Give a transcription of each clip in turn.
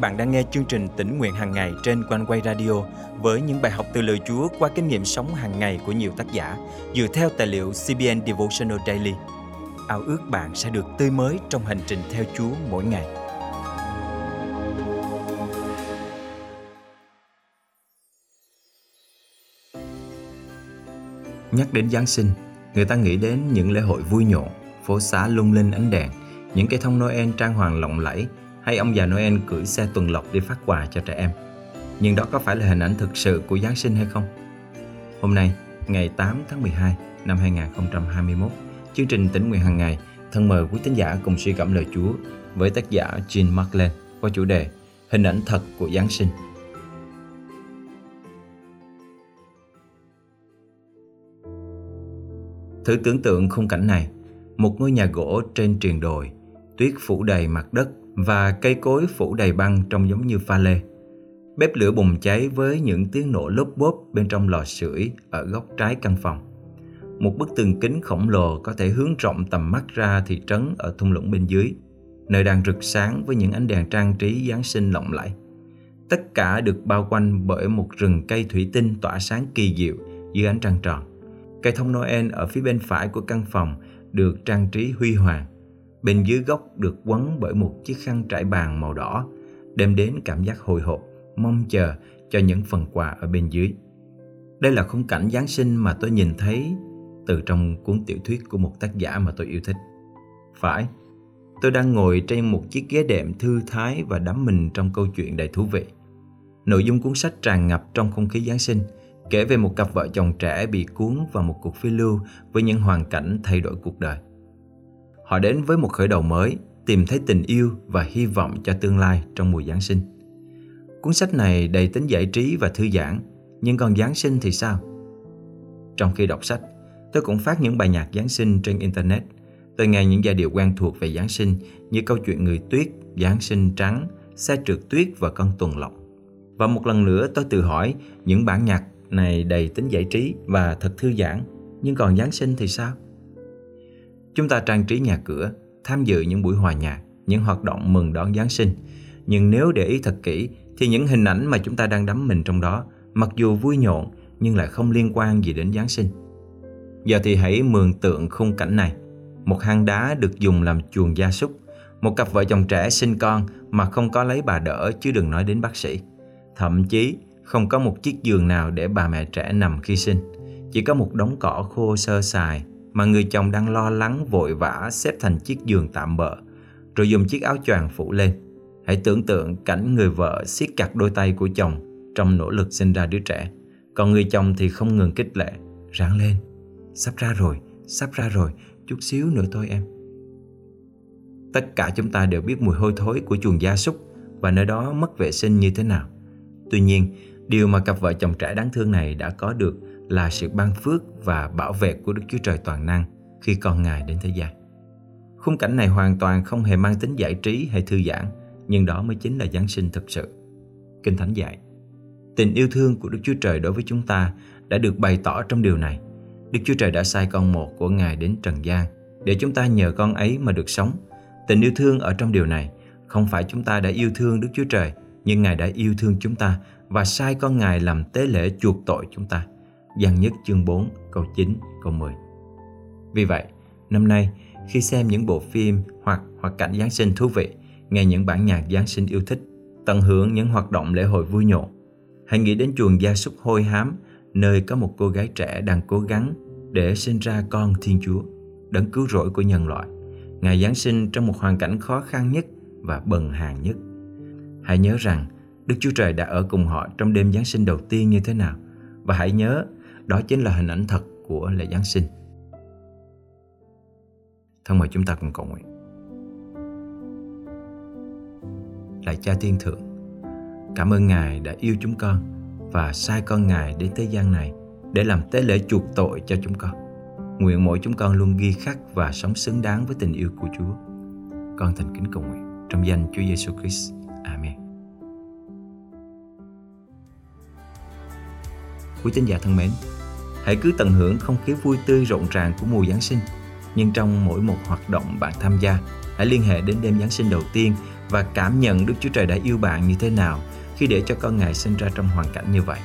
bạn đang nghe chương trình tỉnh nguyện hàng ngày trên quanh quay radio với những bài học từ lời Chúa qua kinh nghiệm sống hàng ngày của nhiều tác giả dựa theo tài liệu CBN Devotional Daily. Ao ước bạn sẽ được tươi mới trong hành trình theo Chúa mỗi ngày. Nhắc đến Giáng sinh, người ta nghĩ đến những lễ hội vui nhộn, phố xá lung linh ánh đèn, những cây thông Noel trang hoàng lộng lẫy hay ông già Noel cưỡi xe tuần lộc đi phát quà cho trẻ em. Nhưng đó có phải là hình ảnh thực sự của Giáng sinh hay không? Hôm nay, ngày 8 tháng 12 năm 2021, chương trình tỉnh nguyện hàng ngày thân mời quý tín giả cùng suy cảm lời Chúa với tác giả Jean Markland qua chủ đề Hình ảnh thật của Giáng sinh. Thử tưởng tượng khung cảnh này, một ngôi nhà gỗ trên triền đồi, tuyết phủ đầy mặt đất và cây cối phủ đầy băng trông giống như pha lê. Bếp lửa bùng cháy với những tiếng nổ lốp bốp bên trong lò sưởi ở góc trái căn phòng. Một bức tường kính khổng lồ có thể hướng rộng tầm mắt ra thị trấn ở thung lũng bên dưới, nơi đang rực sáng với những ánh đèn trang trí Giáng sinh lộng lẫy. Tất cả được bao quanh bởi một rừng cây thủy tinh tỏa sáng kỳ diệu dưới ánh trăng tròn. Cây thông Noel ở phía bên phải của căn phòng được trang trí huy hoàng Bên dưới gốc được quấn bởi một chiếc khăn trải bàn màu đỏ, đem đến cảm giác hồi hộp, mong chờ cho những phần quà ở bên dưới. Đây là khung cảnh Giáng sinh mà tôi nhìn thấy từ trong cuốn tiểu thuyết của một tác giả mà tôi yêu thích. Phải, tôi đang ngồi trên một chiếc ghế đệm thư thái và đắm mình trong câu chuyện đầy thú vị. Nội dung cuốn sách tràn ngập trong không khí Giáng sinh, kể về một cặp vợ chồng trẻ bị cuốn vào một cuộc phiêu lưu với những hoàn cảnh thay đổi cuộc đời. Họ đến với một khởi đầu mới, tìm thấy tình yêu và hy vọng cho tương lai trong mùa Giáng sinh. Cuốn sách này đầy tính giải trí và thư giãn, nhưng còn Giáng sinh thì sao? Trong khi đọc sách, tôi cũng phát những bài nhạc Giáng sinh trên Internet. Tôi nghe những giai điệu quen thuộc về Giáng sinh như câu chuyện người tuyết, Giáng sinh trắng, xe trượt tuyết và con tuần lộc. Và một lần nữa tôi tự hỏi những bản nhạc này đầy tính giải trí và thật thư giãn, nhưng còn Giáng sinh thì sao? Chúng ta trang trí nhà cửa, tham dự những buổi hòa nhạc, những hoạt động mừng đón Giáng sinh. Nhưng nếu để ý thật kỹ thì những hình ảnh mà chúng ta đang đắm mình trong đó, mặc dù vui nhộn nhưng lại không liên quan gì đến Giáng sinh. Giờ thì hãy mường tượng khung cảnh này. Một hang đá được dùng làm chuồng gia súc, một cặp vợ chồng trẻ sinh con mà không có lấy bà đỡ chứ đừng nói đến bác sĩ. Thậm chí không có một chiếc giường nào để bà mẹ trẻ nằm khi sinh. Chỉ có một đống cỏ khô sơ sài mà người chồng đang lo lắng vội vã xếp thành chiếc giường tạm bợ, rồi dùng chiếc áo choàng phủ lên. Hãy tưởng tượng cảnh người vợ siết chặt đôi tay của chồng trong nỗ lực sinh ra đứa trẻ. Còn người chồng thì không ngừng kích lệ, ráng lên, sắp ra rồi, sắp ra rồi, chút xíu nữa thôi em. Tất cả chúng ta đều biết mùi hôi thối của chuồng gia súc và nơi đó mất vệ sinh như thế nào. Tuy nhiên, điều mà cặp vợ chồng trẻ đáng thương này đã có được là sự ban phước và bảo vệ của Đức Chúa Trời toàn năng khi con Ngài đến thế gian. Khung cảnh này hoàn toàn không hề mang tính giải trí hay thư giãn, nhưng đó mới chính là Giáng sinh thực sự. Kinh Thánh dạy, tình yêu thương của Đức Chúa Trời đối với chúng ta đã được bày tỏ trong điều này. Đức Chúa Trời đã sai con một của Ngài đến trần gian để chúng ta nhờ con ấy mà được sống. Tình yêu thương ở trong điều này không phải chúng ta đã yêu thương Đức Chúa Trời, nhưng Ngài đã yêu thương chúng ta và sai con Ngài làm tế lễ chuộc tội chúng ta. Giăng nhất chương 4 câu 9 câu 10 Vì vậy, năm nay khi xem những bộ phim hoặc hoạt cảnh Giáng sinh thú vị, nghe những bản nhạc Giáng sinh yêu thích, tận hưởng những hoạt động lễ hội vui nhộn, hãy nghĩ đến chuồng gia súc hôi hám nơi có một cô gái trẻ đang cố gắng để sinh ra con Thiên Chúa, đấng cứu rỗi của nhân loại. Ngài Giáng sinh trong một hoàn cảnh khó khăn nhất và bần hàn nhất. Hãy nhớ rằng Đức Chúa Trời đã ở cùng họ trong đêm Giáng sinh đầu tiên như thế nào. Và hãy nhớ đó chính là hình ảnh thật của lễ Giáng sinh. Thân mời chúng ta cùng cầu nguyện. Lạy Cha Thiên Thượng, cảm ơn Ngài đã yêu chúng con và sai con Ngài đến thế gian này để làm tế lễ chuộc tội cho chúng con. Nguyện mỗi chúng con luôn ghi khắc và sống xứng đáng với tình yêu của Chúa. Con thành kính cầu nguyện trong danh Chúa Giêsu Christ. Amen. Quý tín giả thân mến, Hãy cứ tận hưởng không khí vui tươi rộn ràng của mùa Giáng sinh. Nhưng trong mỗi một hoạt động bạn tham gia, hãy liên hệ đến đêm Giáng sinh đầu tiên và cảm nhận Đức Chúa Trời đã yêu bạn như thế nào khi để cho con Ngài sinh ra trong hoàn cảnh như vậy.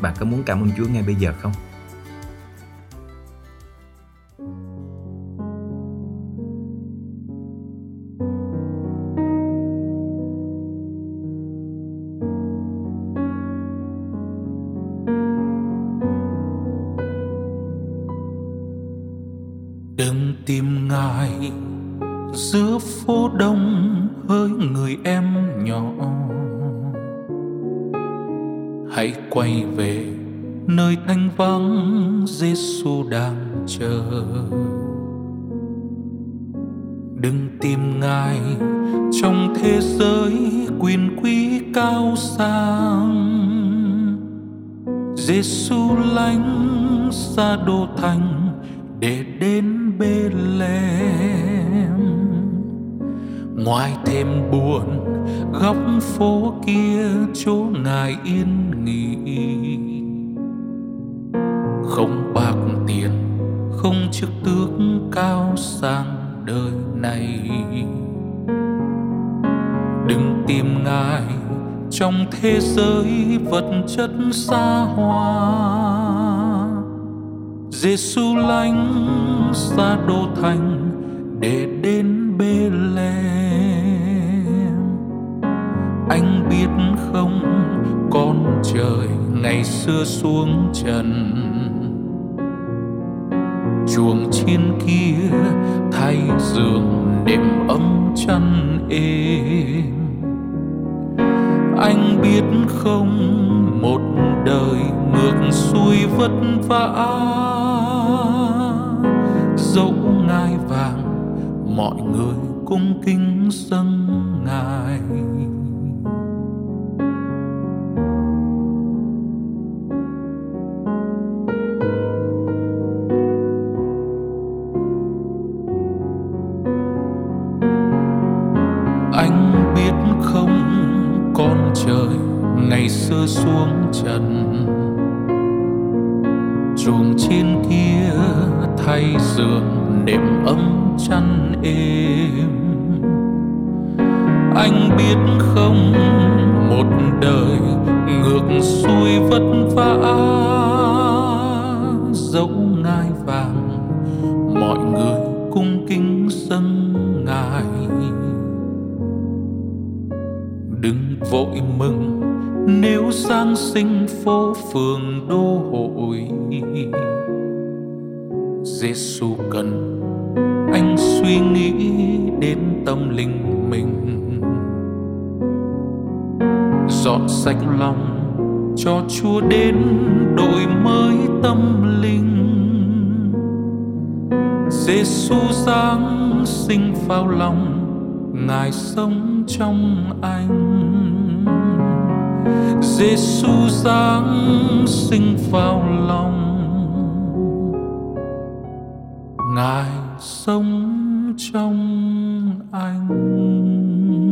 Bạn có muốn cảm ơn Chúa ngay bây giờ không? Đừng tìm ngài giữa phố đông hỡi người em nhỏ. Hãy quay về nơi thanh vắng Giêsu đang chờ. Đừng tìm ngài trong thế giới quyền quý cao sang. Giêsu lánh xa đô thành để đến Bethlehem ngoài thêm buồn, góc phố kia chỗ ngài yên nghỉ. Không bạc tiền, không chức tước cao sang đời này. Đừng tìm ngài, trong thế giới vật chất xa hoa. Giêsu lánh xa đô thành để đến Bethlehem anh biết không, con trời ngày xưa xuống trần. Chuồng chiên kia thay giường đệm ấm chăn êm. Anh biết không, một đời ngược xuôi vất vả dẫu ngai vàng mọi người cung kính dâng ngài. Trên kia, thay giường nệm ấm chăn êm. Anh biết không, một đời ngược xuôi vất vả, dẫu ngai vàng, mọi người cung kính dâng ngài. Đừng vội mừng nếu giáng sinh phố phường đô hội Giêsu cần anh suy nghĩ đến tâm linh mình. Dọn sạch lòng cho Chúa đến đổi mới tâm linh. Giêsu giáng sinh vào lòng, Ngài sống trong anh. Giêsu giáng sinh vào lòng. Ngài sống trong anh.